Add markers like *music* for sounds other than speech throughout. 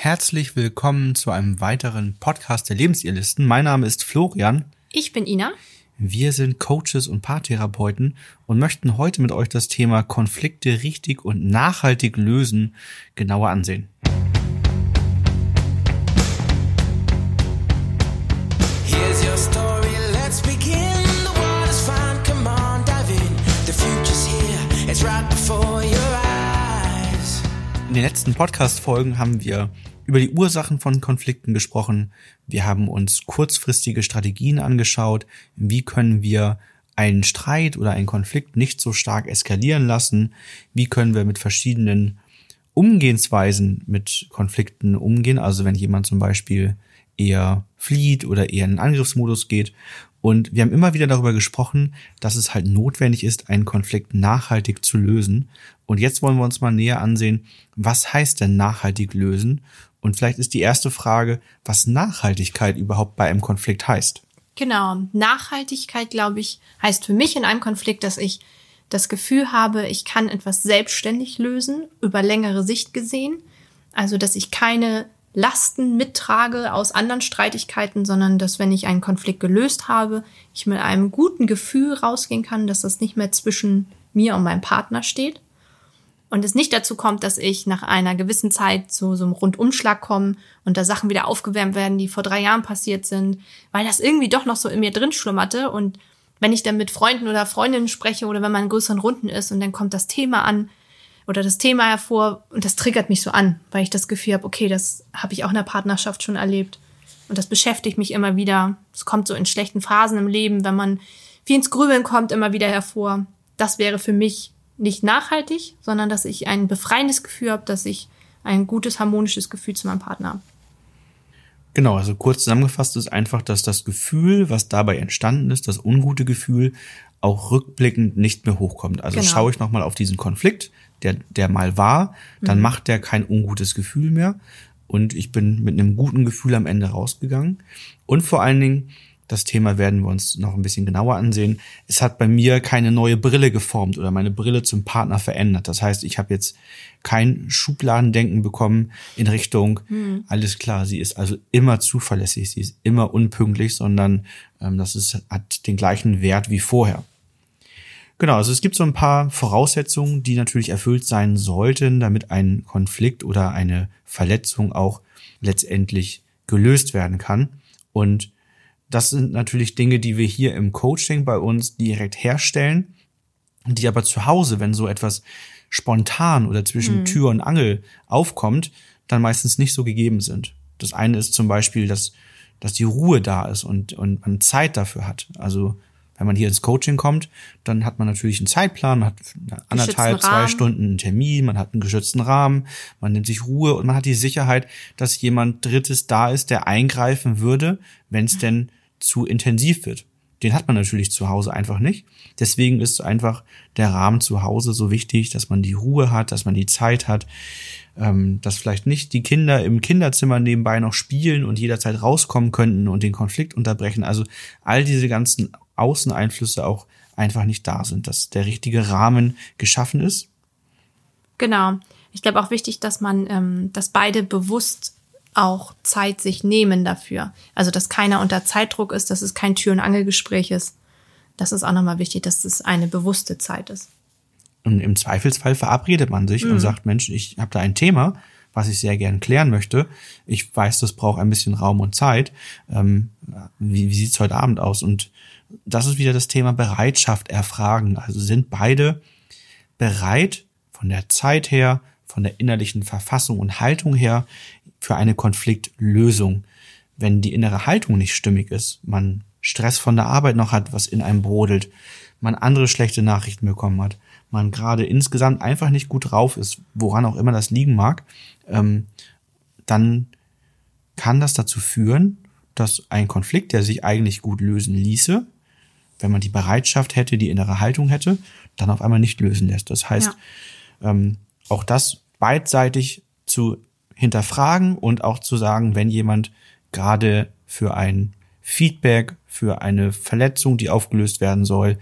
Herzlich willkommen zu einem weiteren Podcast der Lebensirrlisten. Mein Name ist Florian. Ich bin Ina. Wir sind Coaches und Paartherapeuten und möchten heute mit euch das Thema Konflikte richtig und nachhaltig lösen genauer ansehen. In den letzten Podcast-Folgen haben wir über die Ursachen von Konflikten gesprochen. Wir haben uns kurzfristige Strategien angeschaut. Wie können wir einen Streit oder einen Konflikt nicht so stark eskalieren lassen? Wie können wir mit verschiedenen Umgehensweisen mit Konflikten umgehen? Also wenn jemand zum Beispiel eher flieht oder eher in den Angriffsmodus geht. Und wir haben immer wieder darüber gesprochen, dass es halt notwendig ist, einen Konflikt nachhaltig zu lösen. Und jetzt wollen wir uns mal näher ansehen, was heißt denn nachhaltig lösen? Und vielleicht ist die erste Frage, was Nachhaltigkeit überhaupt bei einem Konflikt heißt. Genau. Nachhaltigkeit, glaube ich, heißt für mich in einem Konflikt, dass ich das Gefühl habe, ich kann etwas selbstständig lösen, über längere Sicht gesehen. Also, dass ich keine Lasten mittrage aus anderen Streitigkeiten, sondern dass, wenn ich einen Konflikt gelöst habe, ich mit einem guten Gefühl rausgehen kann, dass das nicht mehr zwischen mir und meinem Partner steht. Und es nicht dazu kommt, dass ich nach einer gewissen Zeit zu so einem Rundumschlag komme und da Sachen wieder aufgewärmt werden, die vor drei Jahren passiert sind, weil das irgendwie doch noch so in mir drin schlummerte. Und wenn ich dann mit Freunden oder Freundinnen spreche oder wenn man in größeren Runden ist und dann kommt das Thema an oder das Thema hervor und das triggert mich so an, weil ich das Gefühl habe, okay, das habe ich auch in der Partnerschaft schon erlebt. Und das beschäftigt mich immer wieder. Es kommt so in schlechten Phasen im Leben, wenn man viel ins Grübeln kommt, immer wieder hervor. Das wäre für mich nicht nachhaltig, sondern dass ich ein befreiendes Gefühl habe, dass ich ein gutes, harmonisches Gefühl zu meinem Partner habe. Genau, also kurz zusammengefasst ist einfach, dass das Gefühl, was dabei entstanden ist, das ungute Gefühl, auch rückblickend nicht mehr hochkommt. Also Genau. schaue ich nochmal auf diesen Konflikt, der, der mal war, dann macht der kein ungutes Gefühl mehr. Und ich bin mit einem guten Gefühl am Ende rausgegangen. Und vor allen Dingen, das Thema werden wir uns noch ein bisschen genauer ansehen. Es hat bei mir keine neue Brille geformt oder meine Brille zum Partner verändert. Das heißt, ich habe jetzt kein Schubladendenken bekommen in Richtung, alles klar, sie ist also immer zuverlässig, sie ist immer unpünktlich, sondern ähm, das ist, hat den gleichen Wert wie vorher. Genau, also es gibt so ein paar Voraussetzungen, die natürlich erfüllt sein sollten, damit ein Konflikt oder eine Verletzung auch letztendlich gelöst werden kann. Und das sind natürlich Dinge, die wir hier im Coaching bei uns direkt herstellen, die aber zu Hause, wenn so etwas spontan oder zwischen Tür und Angel aufkommt, dann meistens nicht so gegeben sind. Das eine ist zum Beispiel, dass, dass die Ruhe da ist und, und man Zeit dafür hat. Also wenn man hier ins Coaching kommt, dann hat man natürlich einen Zeitplan, man hat anderthalb, zwei Rahmen. Stunden einen Termin, man hat einen geschützten Rahmen, man nimmt sich Ruhe und man hat die Sicherheit, dass jemand Drittes da ist, der eingreifen würde, wenn es denn zu intensiv wird. Den hat man natürlich zu Hause einfach nicht. Deswegen ist einfach der Rahmen zu Hause so wichtig, dass man die Ruhe hat, dass man die Zeit hat, ähm, dass vielleicht nicht die Kinder im Kinderzimmer nebenbei noch spielen und jederzeit rauskommen könnten und den Konflikt unterbrechen. Also all diese ganzen Außeneinflüsse auch einfach nicht da sind, dass der richtige Rahmen geschaffen ist. Genau. Ich glaube auch wichtig, dass man, ähm, dass beide bewusst auch Zeit sich nehmen dafür. Also, dass keiner unter Zeitdruck ist, dass es kein Tür- und Angelgespräch ist. Das ist auch nochmal wichtig, dass es eine bewusste Zeit ist. Und im Zweifelsfall verabredet man sich und sagt, Mensch, ich habe da ein Thema, was ich sehr gern klären möchte. Ich weiß, das braucht ein bisschen Raum und Zeit. Ähm, wie wie sieht's heute Abend aus? Und das ist wieder das Thema Bereitschaft erfragen. Also sind beide bereit von der Zeit her, von der innerlichen Verfassung und Haltung her für eine Konfliktlösung. Wenn die innere Haltung nicht stimmig ist, man Stress von der Arbeit noch hat, was in einem brodelt, man andere schlechte Nachrichten bekommen hat, man gerade insgesamt einfach nicht gut drauf ist, woran auch immer das liegen mag, ähm, dann kann das dazu führen, dass ein Konflikt, der sich eigentlich gut lösen ließe, wenn man die Bereitschaft hätte, die innere Haltung hätte, dann auf einmal nicht lösen lässt. Das heißt, ähm, auch das beidseitig zu hinterfragen und auch zu sagen, wenn jemand gerade für ein Feedback, für eine Verletzung, die aufgelöst werden soll,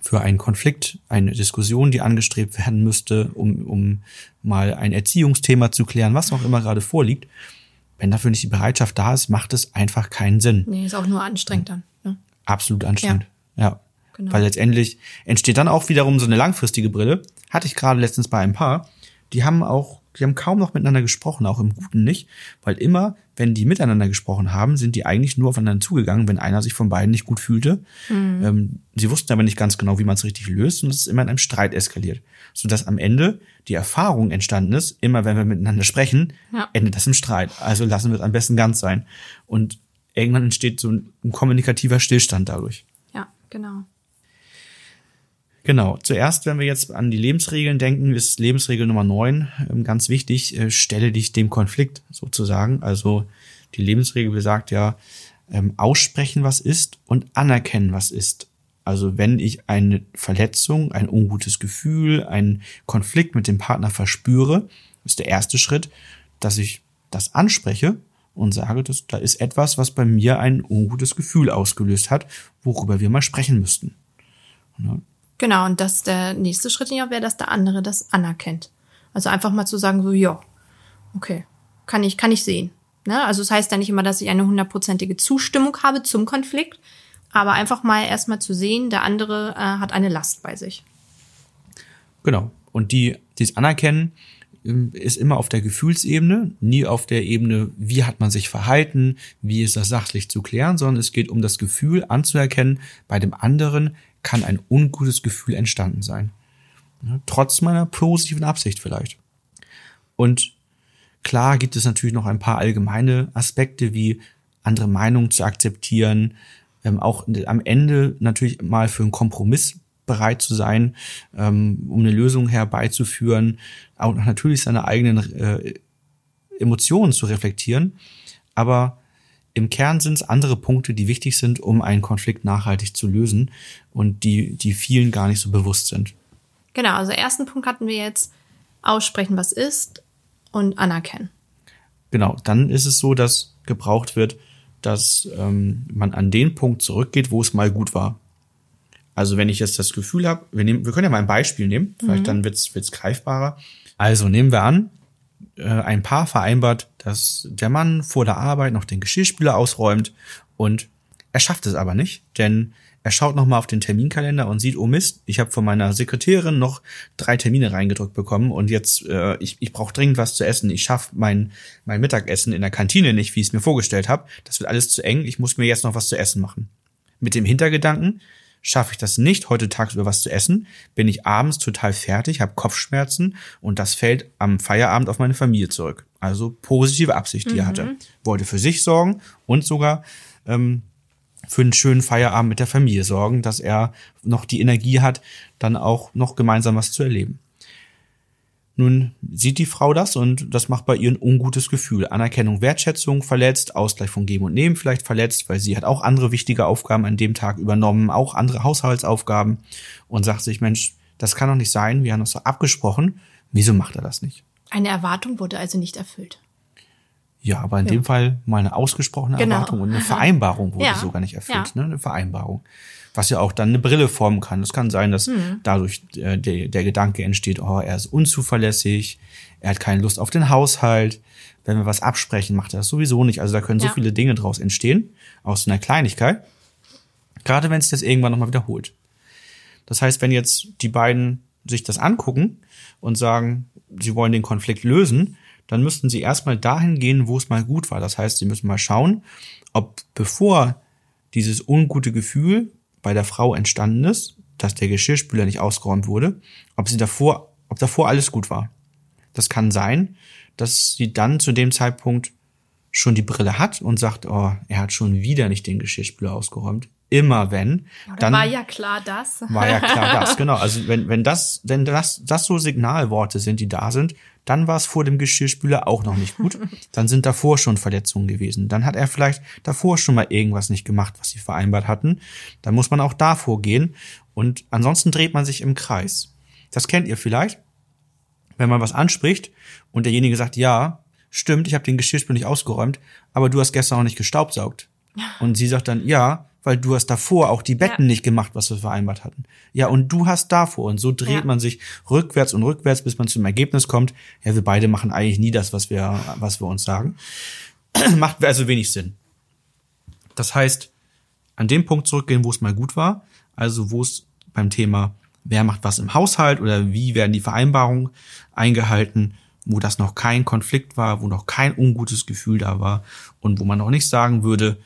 für einen Konflikt, eine Diskussion, die angestrebt werden müsste, um, um mal ein Erziehungsthema zu klären, was auch immer gerade vorliegt. Wenn dafür nicht die Bereitschaft da ist, macht es einfach keinen Sinn. Nee, ist auch nur anstrengend dann. Ne? Absolut anstrengend. Ja. Genau. Weil letztendlich entsteht dann auch wiederum so eine langfristige Brille. Hatte ich gerade letztens bei ein Paar. Die haben auch, die haben kaum noch miteinander gesprochen, auch im Guten nicht. Weil immer, wenn die miteinander gesprochen haben, sind die eigentlich nur aufeinander zugegangen, wenn einer sich von beiden nicht gut fühlte. Ähm, sie wussten aber nicht ganz genau, wie man es richtig löst und es ist immer in einem Streit eskaliert. Sodass am Ende die Erfahrung entstanden ist, immer wenn wir miteinander sprechen, Ja. endet das im Streit. Also lassen wir es am besten ganz sein. Und irgendwann entsteht so ein, ein kommunikativer Stillstand dadurch. Ja, genau. Genau. Zuerst, wenn wir jetzt an die Lebensregeln denken, ist Lebensregel Nummer 9 ähm, ganz wichtig, äh, stelle dich dem Konflikt sozusagen. Also die Lebensregel besagt ja, ähm, aussprechen, was ist und anerkennen, was ist. Also wenn ich eine Verletzung, ein ungutes Gefühl, einen Konflikt mit dem Partner verspüre, ist der erste Schritt, dass ich das anspreche und sage, dass da ist etwas, was bei mir ein ungutes Gefühl ausgelöst hat, worüber wir mal sprechen müssten. Genau, und das der nächste Schritt ja wäre, dass der andere das anerkennt. Also einfach mal zu sagen, so, ja, okay, kann ich, kann ich sehen. Ne? Also es das heißt ja nicht immer, dass ich eine hundertprozentige Zustimmung habe zum Konflikt, aber einfach mal erstmal zu sehen, der andere äh, hat eine Last bei sich. Genau. Und die, dieses Anerkennen ähm, ist immer auf der Gefühlsebene, nie auf der Ebene, wie hat man sich verhalten, wie ist das sachlich zu klären, sondern es geht um das Gefühl anzuerkennen, bei dem anderen kann ein ungutes Gefühl entstanden sein. Trotz meiner positiven Absicht vielleicht. Und klar gibt es natürlich noch ein paar allgemeine Aspekte wie andere Meinungen zu akzeptieren, ähm, auch am Ende natürlich mal für einen Kompromiss bereit zu sein, ähm, um eine Lösung herbeizuführen, auch natürlich seine eigenen äh, Emotionen zu reflektieren. Aber im Kern sind es andere Punkte, die wichtig sind, um einen Konflikt nachhaltig zu lösen und die, die vielen gar nicht so bewusst sind. Genau, also ersten Punkt hatten wir jetzt aussprechen, was ist und anerkennen. Genau, dann ist es so, dass gebraucht wird, dass ähm, man an den Punkt zurückgeht, wo es mal gut war. Also wenn ich jetzt das Gefühl habe, wir, nehmen, wir können ja mal ein Beispiel nehmen, vielleicht dann wird's wird's greifbarer. Also nehmen wir an, äh, ein Paar vereinbart, dass der Mann vor der Arbeit noch den Geschirrspüler ausräumt und er schafft es aber nicht, denn er schaut noch mal auf den Terminkalender und sieht, oh Mist, ich habe von meiner Sekretärin noch drei Termine reingedrückt bekommen und jetzt äh, ich, ich brauche dringend was zu essen. Ich schaffe mein mein Mittagessen in der Kantine nicht, wie ich es mir vorgestellt habe. Das wird alles zu eng. Ich muss mir jetzt noch was zu essen machen. Mit dem Hintergedanken, schaffe ich das nicht, heute tagsüber was zu essen, bin ich abends total fertig, habe Kopfschmerzen und das fällt am Feierabend auf meine Familie zurück. Also positive Absicht, die er hatte. Wollte für sich sorgen und sogar ähm, für einen schönen Feierabend mit der Familie sorgen, dass er noch die Energie hat, dann auch noch gemeinsam was zu erleben. Nun sieht die Frau das und das macht bei ihr ein ungutes Gefühl. Anerkennung, Wertschätzung verletzt, Ausgleich von Geben und Nehmen vielleicht verletzt, weil sie hat auch andere wichtige Aufgaben an dem Tag übernommen, auch andere Haushaltsaufgaben und sagt sich, Mensch, das kann doch nicht sein, wir haben uns doch abgesprochen, wieso macht er das nicht? Eine Erwartung wurde also nicht erfüllt. Ja, aber in dem Fall mal eine ausgesprochene Genau. Erwartung und eine Vereinbarung wurde Ja. sogar nicht erfüllt, Ja. ne? Eine Vereinbarung. Was ja auch dann eine Brille formen kann. Es kann sein, dass Mhm. dadurch äh, der, der Gedanke entsteht, oh, er ist unzuverlässig, er hat keine Lust auf den Haushalt, wenn wir was absprechen, macht er das sowieso nicht. Also da können so Ja. viele Dinge draus entstehen, aus einer Kleinigkeit. Gerade wenn es das irgendwann nochmal wiederholt. Das heißt, wenn jetzt die beiden sich das angucken und sagen, sie wollen den Konflikt lösen, dann müssten sie erstmal dahin gehen, wo es mal gut war. Das heißt, sie müssen mal schauen, ob bevor dieses ungute Gefühl bei der Frau entstanden ist, dass der Geschirrspüler nicht ausgeräumt wurde, ob sie davor, ob davor alles gut war. Das kann sein, dass sie dann zu dem Zeitpunkt schon die Brille hat und sagt, oh, er hat schon wieder nicht den Geschirrspüler ausgeräumt. Immer wenn, dann war ja klar das. war ja klar *laughs* das, genau. Also wenn, wenn das, wenn das, das so Signalworte sind, die da sind, dann war es vor dem Geschirrspüler auch noch nicht gut. *laughs* Dann sind davor schon Verletzungen gewesen. Dann hat er vielleicht davor schon mal irgendwas nicht gemacht, was sie vereinbart hatten. Dann muss man auch davor gehen. Und ansonsten dreht man sich im Kreis. Das kennt ihr vielleicht, wenn man was anspricht und derjenige sagt, ja, stimmt, ich habe den Geschirrspüler nicht ausgeräumt, aber du hast gestern auch nicht gestaubsaugt. *laughs* Und sie sagt dann, ja, weil du hast davor auch die Betten Ja. nicht gemacht, was wir vereinbart hatten. Ja, und du hast davor. Und so dreht Ja. man sich rückwärts und rückwärts, bis man zum Ergebnis kommt. Ja, wir beide machen eigentlich nie das, was wir, was wir uns sagen. *clears throat* Macht also wenig Sinn. Das heißt, an dem Punkt zurückgehen, wo es mal gut war, also wo es beim Thema, wer macht was im Haushalt oder wie werden die Vereinbarungen eingehalten, wo das noch kein Konflikt war, wo noch kein ungutes Gefühl da war und wo man noch nicht sagen würde,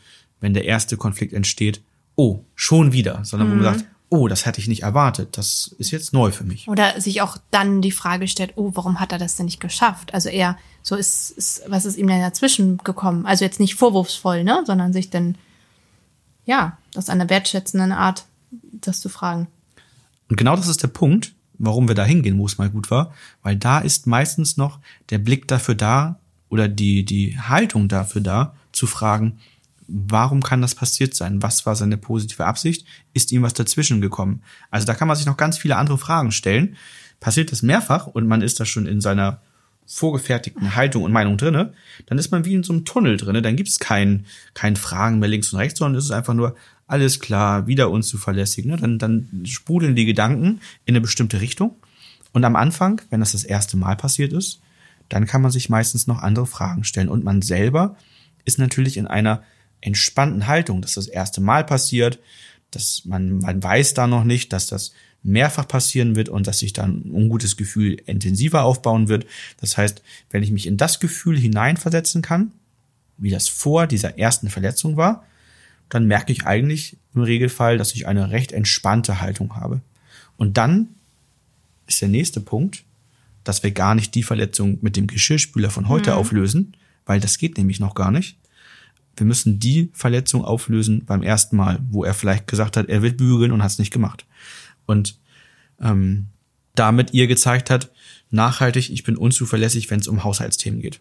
wenn der erste Konflikt entsteht, oh, schon wieder, sondern wo man sagt, oh, das hätte ich nicht erwartet, das ist jetzt neu für mich. Oder sich auch dann die Frage stellt, oh, warum hat er das denn nicht geschafft? Also eher so ist, ist was ist ihm denn dazwischen gekommen? Also jetzt nicht vorwurfsvoll, ne, sondern sich dann ja, aus einer wertschätzenden Art das zu fragen. Und genau das ist der Punkt, warum wir da hingehen, wo es mal gut war, weil da ist meistens noch der Blick dafür da oder die, die Haltung dafür da, zu fragen, warum kann das passiert sein? Was war seine positive Absicht? Ist ihm was dazwischen gekommen? Also da kann man sich noch ganz viele andere Fragen stellen. Passiert das mehrfach und man ist da schon in seiner vorgefertigten Haltung und Meinung drinne, dann ist man wie in so einem Tunnel drinne. Dann gibt es kein, kein Fragen mehr links und rechts, sondern es ist einfach nur alles klar, wieder unzuverlässig. Ne? Dann, dann sprudeln die Gedanken in eine bestimmte Richtung. Und am Anfang, wenn das das erste Mal passiert ist, dann kann man sich meistens noch andere Fragen stellen. Und man selber ist natürlich in einer entspannten Haltung, dass das erste Mal passiert, dass man, man weiß da noch nicht, dass das mehrfach passieren wird und dass sich dann ein ungutes Gefühl intensiver aufbauen wird. Das heißt, wenn ich mich in das Gefühl hineinversetzen kann, wie das vor dieser ersten Verletzung war, dann merke ich eigentlich im Regelfall, dass ich eine recht entspannte Haltung habe. Und dann ist der nächste Punkt, dass wir gar nicht die Verletzung mit dem Geschirrspüler von heute auflösen, weil das geht nämlich noch gar nicht. Wir müssen die Verletzung auflösen beim ersten Mal, wo er vielleicht gesagt hat, er wird bügeln und hat es nicht gemacht. Und ähm, damit ihr gezeigt hat, nachhaltig, ich bin unzuverlässig, wenn es um Haushaltsthemen geht.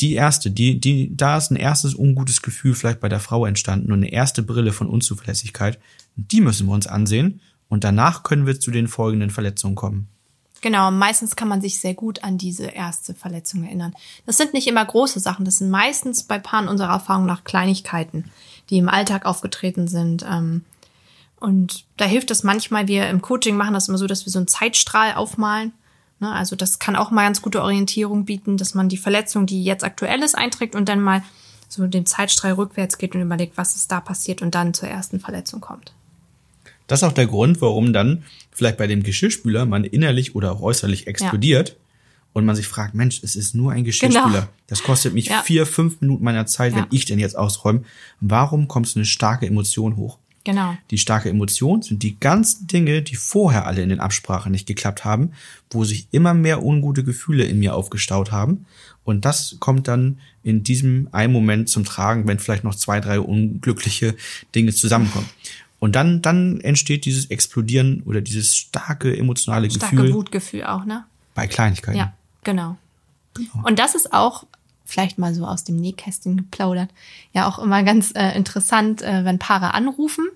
Die erste, die, die, da ist ein erstes ungutes Gefühl vielleicht bei der Frau entstanden und eine erste Brille von Unzuverlässigkeit. Die müssen wir uns ansehen und danach können wir zu den folgenden Verletzungen kommen. Genau, meistens kann man sich sehr gut an diese erste Verletzung erinnern. Das sind nicht immer große Sachen, das sind meistens bei Paaren unserer Erfahrung nach Kleinigkeiten, die im Alltag aufgetreten sind. Ähm, Und da hilft es manchmal, wir im Coaching machen das immer so, dass wir so einen Zeitstrahl aufmalen. Ne, Also das kann auch mal ganz gute Orientierung bieten, dass man die Verletzung, die jetzt aktuell ist, einträgt und dann mal so den Zeitstrahl rückwärts geht und überlegt, was ist da passiert und dann zur ersten Verletzung kommt. Das ist auch der Grund, warum dann vielleicht bei dem Geschirrspüler man innerlich oder auch äußerlich explodiert und man sich fragt, Mensch, es ist nur ein Geschirrspüler. Genau. Das kostet mich Ja. vier, fünf Minuten meiner Zeit, Ja. wenn ich den jetzt ausräume. Warum kommt so eine starke Emotion hoch? Genau. Die starke Emotion sind die ganzen Dinge, die vorher alle in den Absprachen nicht geklappt haben, wo sich immer mehr ungute Gefühle in mir aufgestaut haben. Und das kommt dann in diesem einen Moment zum Tragen, wenn vielleicht noch zwei, drei unglückliche Dinge zusammenkommen. Und dann, dann entsteht dieses Explodieren oder dieses starke emotionale Starke Gefühl Wutgefühl auch, ne? bei Kleinigkeiten. Ja, genau. Und das ist auch vielleicht mal so aus dem Nähkästchen geplaudert. Ja, auch immer ganz äh, interessant, äh, wenn Paare anrufen.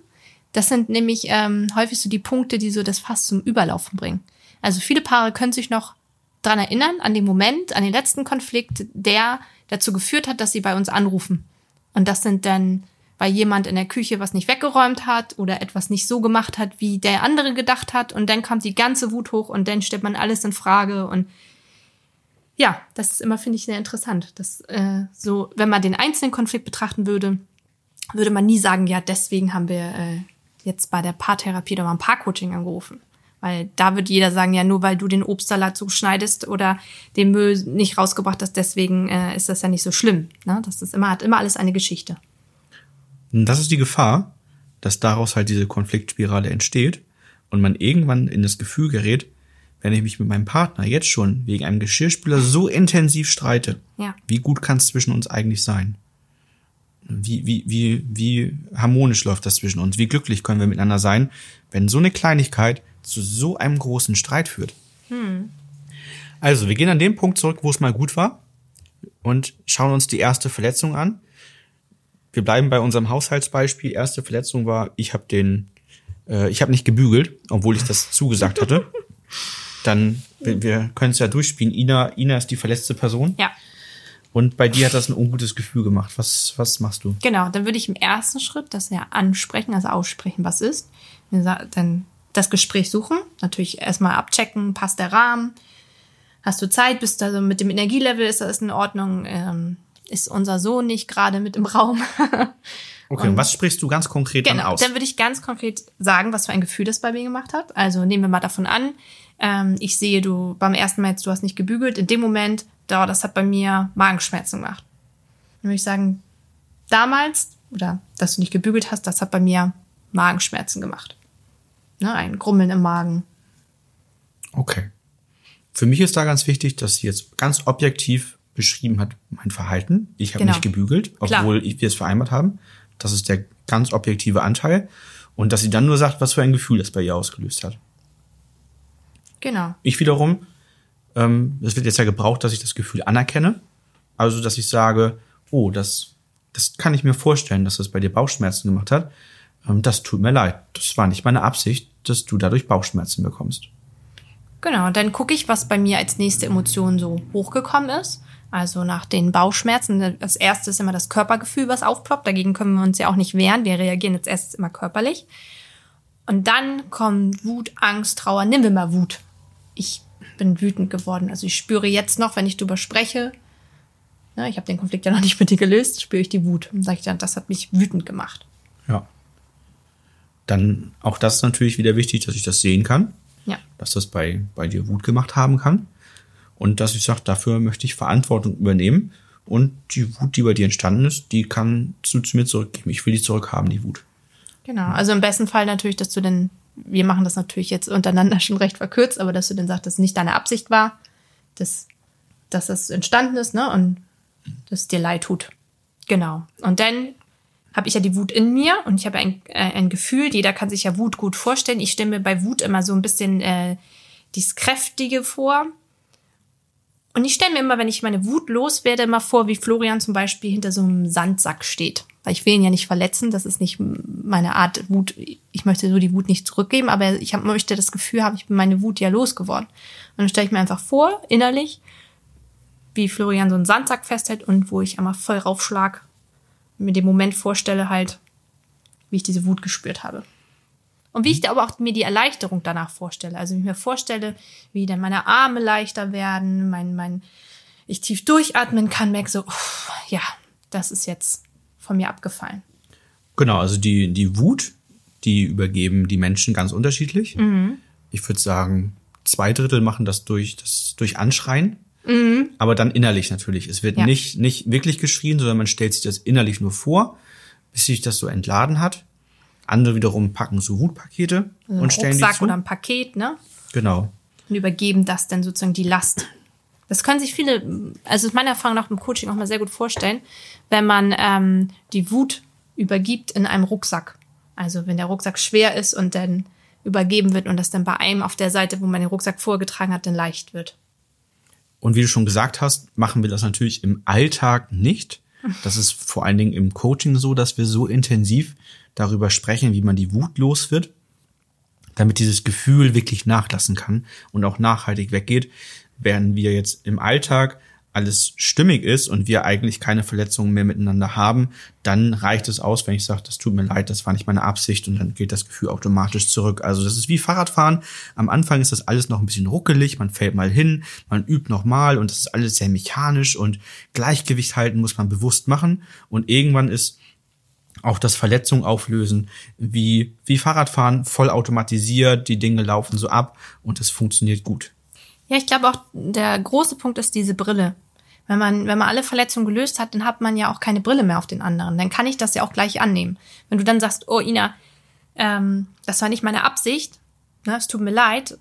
Das sind nämlich ähm, häufig so die Punkte, die so das Fass zum Überlaufen bringen. Also viele Paare können sich noch dran erinnern, an den Moment, an den letzten Konflikt, der dazu geführt hat, dass sie bei uns anrufen. Und das sind dann, weil jemand in der Küche was nicht weggeräumt hat oder etwas nicht so gemacht hat, wie der andere gedacht hat. Und dann kommt die ganze Wut hoch und dann stellt man alles in Frage und ja, das ist immer, finde ich, sehr interessant. Das, äh, so, wenn man den einzelnen Konflikt betrachten würde, würde man nie sagen, ja, deswegen haben wir äh, jetzt bei der Paartherapie oder beim Paarcoaching angerufen. Weil da würde jeder sagen, ja, nur weil du den Obstsalat so schneidest oder den Müll nicht rausgebracht hast, deswegen äh, ist das ja nicht so schlimm. Ne? Das ist immer, hat immer alles eine Geschichte. Und das ist die Gefahr, dass daraus halt diese Konfliktspirale entsteht und man irgendwann in das Gefühl gerät, wenn ich mich mit meinem Partner jetzt schon wegen einem Geschirrspüler so intensiv streite, Ja. wie gut kann es zwischen uns eigentlich sein? Wie, wie, wie, wie harmonisch läuft das zwischen uns? Wie glücklich können wir miteinander sein, wenn so eine Kleinigkeit zu so einem großen Streit führt? Also, wir gehen an den Punkt zurück, wo es mal gut war und schauen uns die erste Verletzung an. Wir bleiben bei unserem Haushaltsbeispiel. Erste Verletzung war, ich habe den, äh, ich habe nicht gebügelt, obwohl ich das zugesagt hatte. Dann, wir, wir können es ja durchspielen. Ina, Ina ist die verletzte Person. Ja. Und bei dir hat das ein ungutes Gefühl gemacht. Was, was machst du? Genau, dann würde ich im ersten Schritt das ja ansprechen, also aussprechen, was ist. Dann das Gespräch suchen, natürlich erstmal abchecken, passt der Rahmen, hast du Zeit, bist du also mit dem Energielevel, ist das in Ordnung, ähm, ist unser Sohn nicht gerade mit im Raum. *laughs* Okay, und was sprichst du ganz konkret dann Genau, aus? dann würde ich ganz konkret sagen, was für ein Gefühl das bei mir gemacht hat. Also nehmen wir mal davon an, ähm, ich sehe, du beim ersten Mal jetzt, du hast nicht gebügelt. In dem Moment, da, das hat bei mir Magenschmerzen gemacht. Dann würde ich sagen, damals, oder dass du nicht gebügelt hast, das hat bei mir Magenschmerzen gemacht. Ne, ein Grummeln im Magen. Okay. Für mich ist da ganz wichtig, dass sie jetzt ganz objektiv beschrieben hat, mein Verhalten. Ich habe Genau. nicht gebügelt, obwohl ich- wir es vereinbart haben. Das ist der ganz objektive Anteil. Und dass sie dann nur sagt, was für ein Gefühl das bei ihr ausgelöst hat. Genau. Ich wiederum, ähm, es wird jetzt ja gebraucht, dass ich das Gefühl anerkenne. Also, dass ich sage, oh, das, das kann ich mir vorstellen, dass das bei dir Bauchschmerzen gemacht hat. Ähm, das tut mir leid. Das war nicht meine Absicht, dass du dadurch Bauchschmerzen bekommst. Genau, und dann gucke ich, was bei mir als nächste Emotion so hochgekommen ist. Also nach den Bauchschmerzen, das erste ist immer das Körpergefühl, was aufploppt. Dagegen können wir uns ja auch nicht wehren. Wir reagieren jetzt erst immer körperlich. Und dann kommen Wut, Angst, Trauer. Nehmen wir mal Wut. Ich bin wütend geworden. Also ich spüre jetzt noch, wenn ich drüber spreche, ne, ich habe den Konflikt ja noch nicht mit dir gelöst, spüre ich die Wut. Und sage ich dann, das hat mich wütend gemacht. Ja. Dann auch das ist natürlich wieder wichtig, dass ich das sehen kann, Ja. dass das bei, bei dir Wut gemacht haben kann. Und dass ich sage, dafür möchte ich Verantwortung übernehmen. Und die Wut, die bei dir entstanden ist, die kann zu, zu mir zurückgeben. Ich will die zurückhaben, die Wut. Genau, also im besten Fall natürlich, dass du denn, wir machen das natürlich jetzt untereinander *laughs* schon recht verkürzt, aber dass du dann sagst, dass es nicht deine Absicht war, dass, dass das entstanden ist, ne, und dass es dir leid tut. Genau. Und dann habe ich ja die Wut in mir und ich habe ein, äh, ein Gefühl, jeder kann sich ja Wut gut vorstellen. Ich stelle mir bei Wut immer so ein bisschen äh, dieses Kräftige vor. Und ich stelle mir immer, wenn ich meine Wut loswerde, immer vor, wie Florian zum Beispiel hinter so einem Sandsack steht. Weil ich will ihn ja nicht verletzen, das ist nicht meine Art Wut. Ich möchte so die Wut nicht zurückgeben, aber ich hab, möchte das Gefühl haben, ich bin meine Wut ja losgeworden. Und dann stelle ich mir einfach vor, innerlich, wie Florian so einen Sandsack festhält und wo ich einmal voll raufschlag, mir den Moment vorstelle halt, wie ich diese Wut gespürt habe. Und wie ich da aber auch mir die Erleichterung danach vorstelle. Also wie ich mir vorstelle, wie dann meine Arme leichter werden, mein, mein, ich tief durchatmen kann, merke so, uff, ja, das ist jetzt von mir abgefallen. Genau, also die, die Wut, die übergeben die Menschen ganz unterschiedlich. Ich würde sagen, zwei Drittel machen das durch, das durch Anschreien. Aber dann innerlich natürlich. Es wird Ja. nicht, nicht wirklich geschrien, sondern man stellt sich das innerlich nur vor, bis sich das so entladen hat. Andere wiederum packen so Wutpakete Also und stellen die Rucksack zu. oder ein Paket, ne? Genau. Und übergeben das dann sozusagen die Last. Das können sich viele, also ist meiner Erfahrung nach im Coaching auch mal sehr gut vorstellen, wenn man ähm, die Wut übergibt in einem Rucksack. Also wenn der Rucksack schwer ist und dann übergeben wird und das dann bei einem auf der Seite, wo man den Rucksack vorgetragen hat, dann leicht wird. Und wie du schon gesagt hast, machen wir das natürlich im Alltag nicht. Das ist vor allen Dingen im Coaching so, dass wir so intensiv darüber sprechen, wie man die Wut los wird, damit dieses Gefühl wirklich nachlassen kann und auch nachhaltig weggeht, während wir jetzt im Alltag alles stimmig ist und wir eigentlich keine Verletzungen mehr miteinander haben, dann reicht es aus, wenn ich sage, das tut mir leid, das war nicht meine Absicht und dann geht das Gefühl automatisch zurück. Also das ist wie Fahrradfahren. Am Anfang ist das alles noch ein bisschen ruckelig, man fällt mal hin, man übt noch mal und das ist alles sehr mechanisch und Gleichgewicht halten muss man bewusst machen und irgendwann ist auch das Verletzung auflösen, wie, wie Fahrradfahren, voll die Dinge laufen so ab und es funktioniert gut. Ja, ich glaube auch, der große Punkt ist diese Brille. Wenn man, wenn man alle Verletzungen gelöst hat, dann hat man ja auch keine Brille mehr auf den anderen. Dann kann ich das ja auch gleich annehmen. Wenn du dann sagst, oh Ina, ähm, das war nicht meine Absicht, ne, es tut mir leid,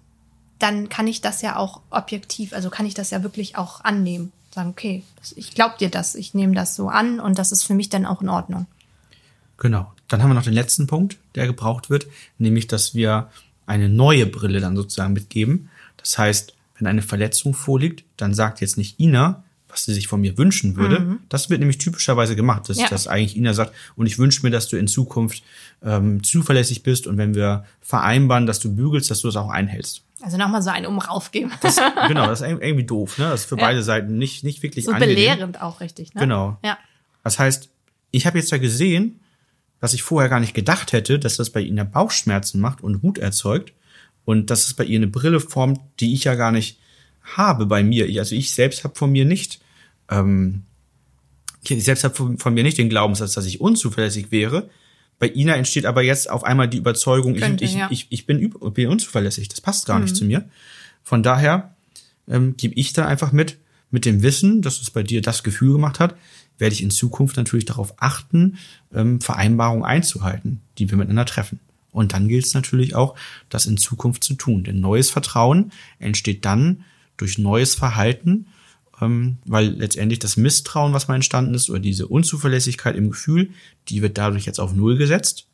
dann kann ich das ja auch objektiv, also kann ich das ja wirklich auch annehmen. Sagen, okay, ich glaube dir das, ich nehme das so an und das ist für mich dann auch in Ordnung. Genau. Dann haben wir noch den letzten Punkt, der gebraucht wird, nämlich, dass wir eine neue Brille dann sozusagen mitgeben. Das heißt, wenn eine Verletzung vorliegt, dann sagt jetzt nicht Ina, was sie sich von mir wünschen würde. Das wird nämlich typischerweise gemacht, dass, Ja. dass eigentlich Ina sagt, und ich wünsche mir, dass du in Zukunft ähm, zuverlässig bist und wenn wir vereinbaren, dass du bügelst, dass du es auch einhältst. Also nochmal so einen Umrauf geben. Das, *laughs* genau, das ist irgendwie doof, ne? Das ist für Ja. beide Seiten nicht, nicht wirklich so angenehm. belehrend auch richtig, ne? Genau. Ja. Das heißt, ich habe jetzt ja gesehen, was ich vorher gar nicht gedacht hätte, dass das bei ihnen ja Bauchschmerzen macht und Wut erzeugt und dass es bei ihr eine Brille formt, die ich ja gar nicht habe bei mir. Ich, also ich selbst habe von mir nicht, ähm, ich selbst habe von, von mir nicht den Glaubenssatz, dass ich unzuverlässig wäre. Bei Ina entsteht aber jetzt auf einmal die Überzeugung, Könnte, ich, ich, ja. ich, ich bin, bin unzuverlässig. Das passt gar nicht zu mir. Von daher ähm, gebe ich dann einfach mit, mit dem Wissen, dass es bei dir das Gefühl gemacht hat, werde ich in Zukunft natürlich darauf achten, ähm, Vereinbarungen einzuhalten, die wir miteinander treffen. Und dann gilt es natürlich auch, das in Zukunft zu tun. Denn neues Vertrauen entsteht dann durch neues Verhalten, ähm, weil letztendlich das Misstrauen, was mal entstanden ist, oder diese Unzuverlässigkeit im Gefühl, die wird dadurch jetzt auf Null gesetzt.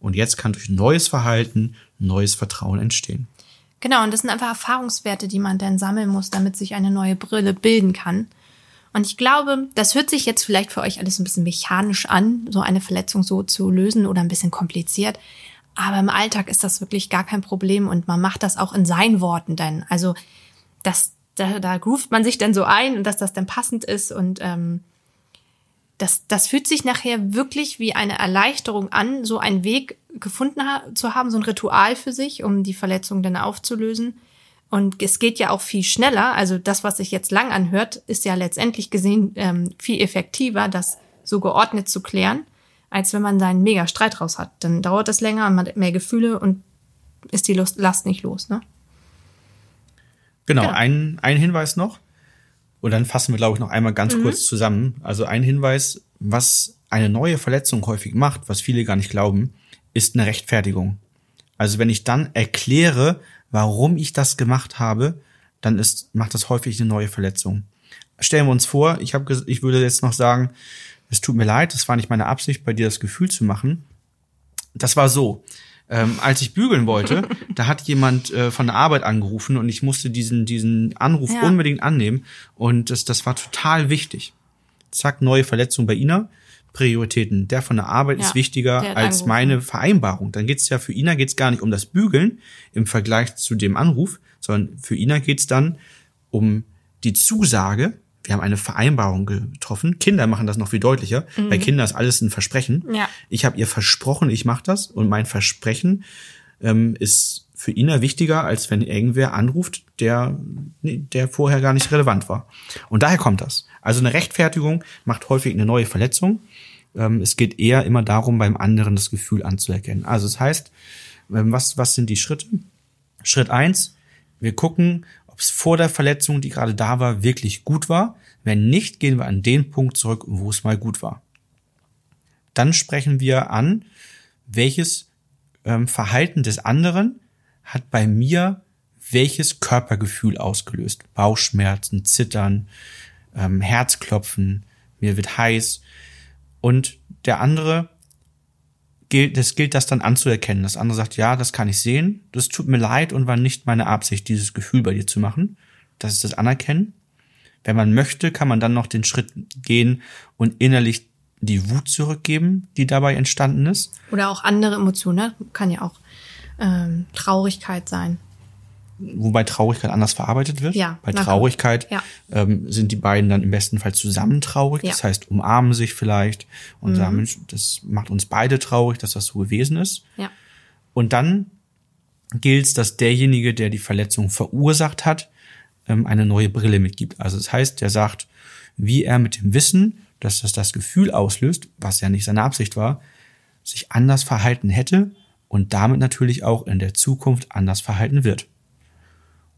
Und jetzt kann durch neues Verhalten neues Vertrauen entstehen. Genau, und das sind einfach Erfahrungswerte, die man dann sammeln muss, damit sich eine neue Brille bilden kann. Und ich glaube, das hört sich jetzt vielleicht für euch alles ein bisschen mechanisch an, so eine Verletzung so zu lösen oder ein bisschen kompliziert. Aber im Alltag ist das wirklich gar kein Problem und man macht das auch in seinen Worten dann. Also das, da, da groovt man sich dann so ein und dass das dann passend ist und ähm, das, das fühlt sich nachher wirklich wie eine Erleichterung an, so einen Weg gefunden ha zu haben, so ein Ritual für sich, um die Verletzung dann aufzulösen. Und es geht ja auch viel schneller. Also das, was sich jetzt lang anhört, ist ja letztendlich gesehen ähm, viel effektiver, das so geordnet zu klären, als wenn man seinen mega Streit raus hat. Dann dauert das länger und man hat mehr Gefühle und ist die Lust, Last nicht los, ne? Genau, Genau. ein, ein Hinweis noch. Und dann fassen wir, glaube ich, noch einmal ganz kurz zusammen. Also ein Hinweis, was eine neue Verletzung häufig macht, was viele gar nicht glauben, ist eine Rechtfertigung. Also wenn ich dann erkläre, warum ich das gemacht habe, dann ist, macht das häufig eine neue Verletzung. Stellen wir uns vor, ich, hab, ich würde jetzt noch sagen, es tut mir leid, das war nicht meine Absicht, bei dir das Gefühl zu machen. Das war so. Ähm, als ich bügeln wollte, *laughs* da hat jemand äh, von der Arbeit angerufen und ich musste diesen, diesen Anruf Ja. unbedingt annehmen. Und das, das war total wichtig. Zack, neue Verletzung bei Ina. Prioritäten. Der von der Arbeit Ja, ist wichtiger als angerufen. meine Vereinbarung. Dann geht's ja für Ina geht's gar nicht um das Bügeln im Vergleich zu dem Anruf, sondern für Ina geht's dann um die Zusage. Wir haben eine Vereinbarung getroffen. Kinder machen das noch viel deutlicher. Bei Kindern ist alles ein Versprechen. Mhm. Ja. Ich habe ihr versprochen, ich mache das und mein Versprechen ähm, ist für Ina wichtiger, als wenn irgendwer anruft, der, der vorher gar nicht relevant war. Und daher kommt das. Also eine Rechtfertigung macht häufig eine neue Verletzung. Ähm, es geht eher immer darum, beim anderen das Gefühl anzuerkennen. Also es heißt, ähm, was, was sind die Schritte? Schritt eins: wir gucken, ob es vor der Verletzung, die gerade da war, wirklich gut war. Wenn nicht, gehen wir an den Punkt zurück, wo es mal gut war. Dann sprechen wir an, welches ähm, Verhalten des anderen hat bei mir welches Körpergefühl ausgelöst. Bauchschmerzen, Zittern, ähm, Herzklopfen, mir wird heiß. Und der andere gilt, das gilt das dann anzuerkennen. Das andere sagt, ja, das kann ich sehen. Das tut mir leid und war nicht meine Absicht, dieses Gefühl bei dir zu machen. Das ist das Anerkennen. Wenn man möchte, kann man dann noch den Schritt gehen und innerlich die Wut zurückgeben, die dabei entstanden ist. Oder auch andere Emotionen, ne? kann ja auch ähm, Traurigkeit sein. Wobei Traurigkeit anders verarbeitet wird. Ja, Bei. Traurigkeit Ja. ähm, sind die beiden dann im besten Fall zusammen traurig. Ja. Das heißt, umarmen sich vielleicht und Mhm. sagen, Mensch, das macht uns beide traurig, dass das so gewesen ist. Ja. Und dann gilt es, dass derjenige, der die Verletzung verursacht hat, ähm, eine neue Brille mitgibt. Also das heißt, der sagt, wie er mit dem Wissen, dass das das Gefühl auslöst, was ja nicht seine Absicht war, sich anders verhalten hätte und damit natürlich auch in der Zukunft anders verhalten wird.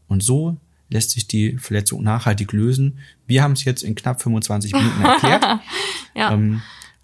Und so lässt sich die Verletzung nachhaltig lösen. Wir haben es jetzt in knapp 25 Minuten erklärt. *laughs* Ja. Ähm,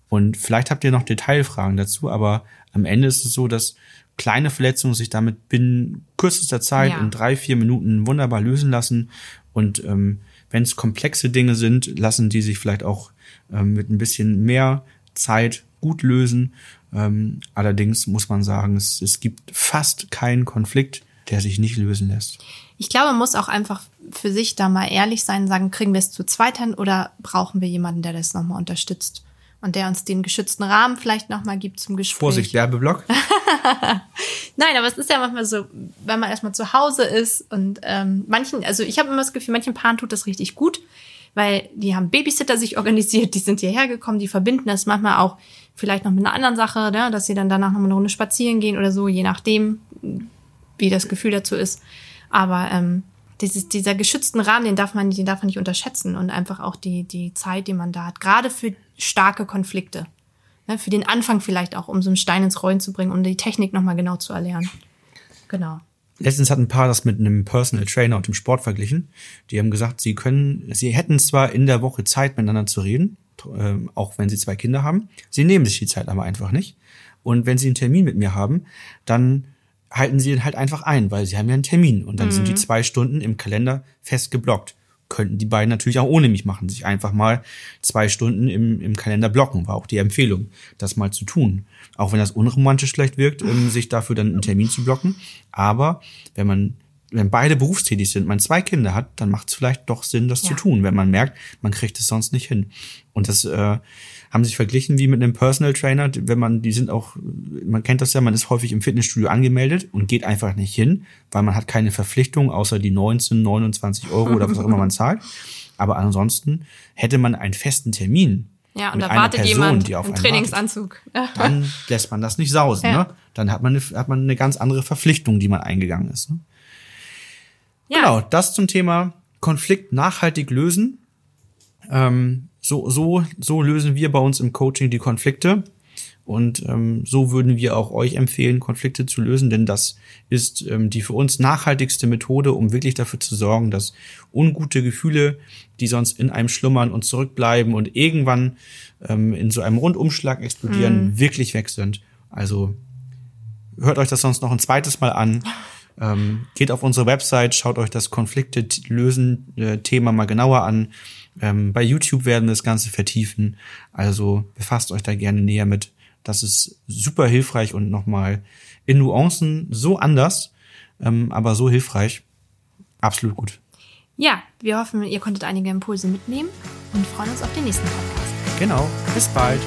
und vielleicht habt ihr noch Detailfragen dazu, aber am Ende ist es so, dass kleine Verletzungen sich damit binnen kürzester Zeit Ja. in drei, vier Minuten wunderbar lösen lassen. Und ähm, wenn es komplexe Dinge sind, lassen die sich vielleicht auch ähm, mit ein bisschen mehr Zeit gut lösen. Ähm, allerdings muss man sagen, es, es gibt fast keinen Konflikt, der sich nicht lösen lässt. Ich glaube, man muss auch einfach für sich da mal ehrlich sein, sagen, kriegen wir es zu zweit hin oder brauchen wir jemanden, der das nochmal unterstützt? und der uns den geschützten Rahmen vielleicht nochmal gibt zum Gespräch. Vorsicht, Werbeblock. *laughs* Nein, aber es ist ja manchmal so, wenn man erstmal zu Hause ist und ähm, manchen, also ich habe immer das Gefühl, manchen Paaren tut das richtig gut, weil die haben Babysitter sich organisiert, die sind hierher gekommen, die verbinden das manchmal auch vielleicht noch mit einer anderen Sache, ne, dass sie dann danach noch mal eine Runde spazieren gehen oder so, je nachdem, wie das Gefühl dazu ist. Aber ähm, dieses, dieser geschützten Rahmen, den darf man, den darf man nicht unterschätzen und einfach auch die, die Zeit, die man da hat, gerade für starke Konflikte. Ne, für den Anfang vielleicht auch, um so einen Stein ins Rollen zu bringen, um die Technik nochmal genau zu erlernen. Genau. Letztens hat ein Paar das mit einem Personal Trainer und dem Sport verglichen. Die haben gesagt, sie können, sie hätten zwar in der Woche Zeit, miteinander zu reden, äh, auch wenn sie zwei Kinder haben. Sie nehmen sich die Zeit aber einfach nicht. Und wenn sie einen Termin mit mir haben, dann halten sie ihn halt einfach ein, weil sie haben ja einen Termin. Und dann sind die zwei Stunden im Kalender fest geblockt. Könnten die beiden natürlich auch ohne mich machen, sich einfach mal zwei Stunden im, im Kalender blocken, war auch die Empfehlung, das mal zu tun. Auch wenn das unromantisch vielleicht wirkt, um sich dafür dann einen Termin zu blocken. Aber wenn man, wenn beide berufstätig sind, man zwei Kinder hat, dann macht es vielleicht doch Sinn, das Ja. zu tun, wenn man merkt, man kriegt es sonst nicht hin. Und das äh, haben sich verglichen wie mit einem Personal Trainer, wenn man, die sind auch, man kennt das ja, man ist häufig im Fitnessstudio angemeldet und geht einfach nicht hin, weil man hat keine Verpflichtung, außer die 19, 29 Euro oder was auch immer man *laughs* zahlt. Aber ansonsten hätte man einen festen Termin. Ja, und mit da wartet Person, jemand die auf im einen Trainingsanzug. wartet, dann lässt man das nicht sausen. Ja. Ne? Dann hat man, eine, hat man eine ganz andere Verpflichtung, die man eingegangen ist. Ne? Ja, Genau, das zum Thema Konflikt nachhaltig lösen. Ähm, so, so, so lösen wir bei uns im Coaching die Konflikte. Und ähm, so würden wir auch euch empfehlen, Konflikte zu lösen, denn das ist ähm, die für uns nachhaltigste Methode, um wirklich dafür zu sorgen, dass ungute Gefühle, die sonst in einem schlummern und zurückbleiben und irgendwann ähm, in so einem Rundumschlag explodieren, wirklich weg sind. Also hört euch das sonst noch ein zweites Mal an. *laughs* Ähm, geht auf unsere Website, schaut euch das Konflikte lösen äh, Thema mal genauer an. Ähm, bei YouTube werden wir das Ganze vertiefen. Also befasst euch da gerne näher mit. Das ist super hilfreich und nochmal in Nuancen so anders, ähm, aber so hilfreich. Absolut gut. ja, wir hoffen, ihr konntet einige Impulse mitnehmen und freuen uns auf den nächsten Podcast. Genau. Bis bald.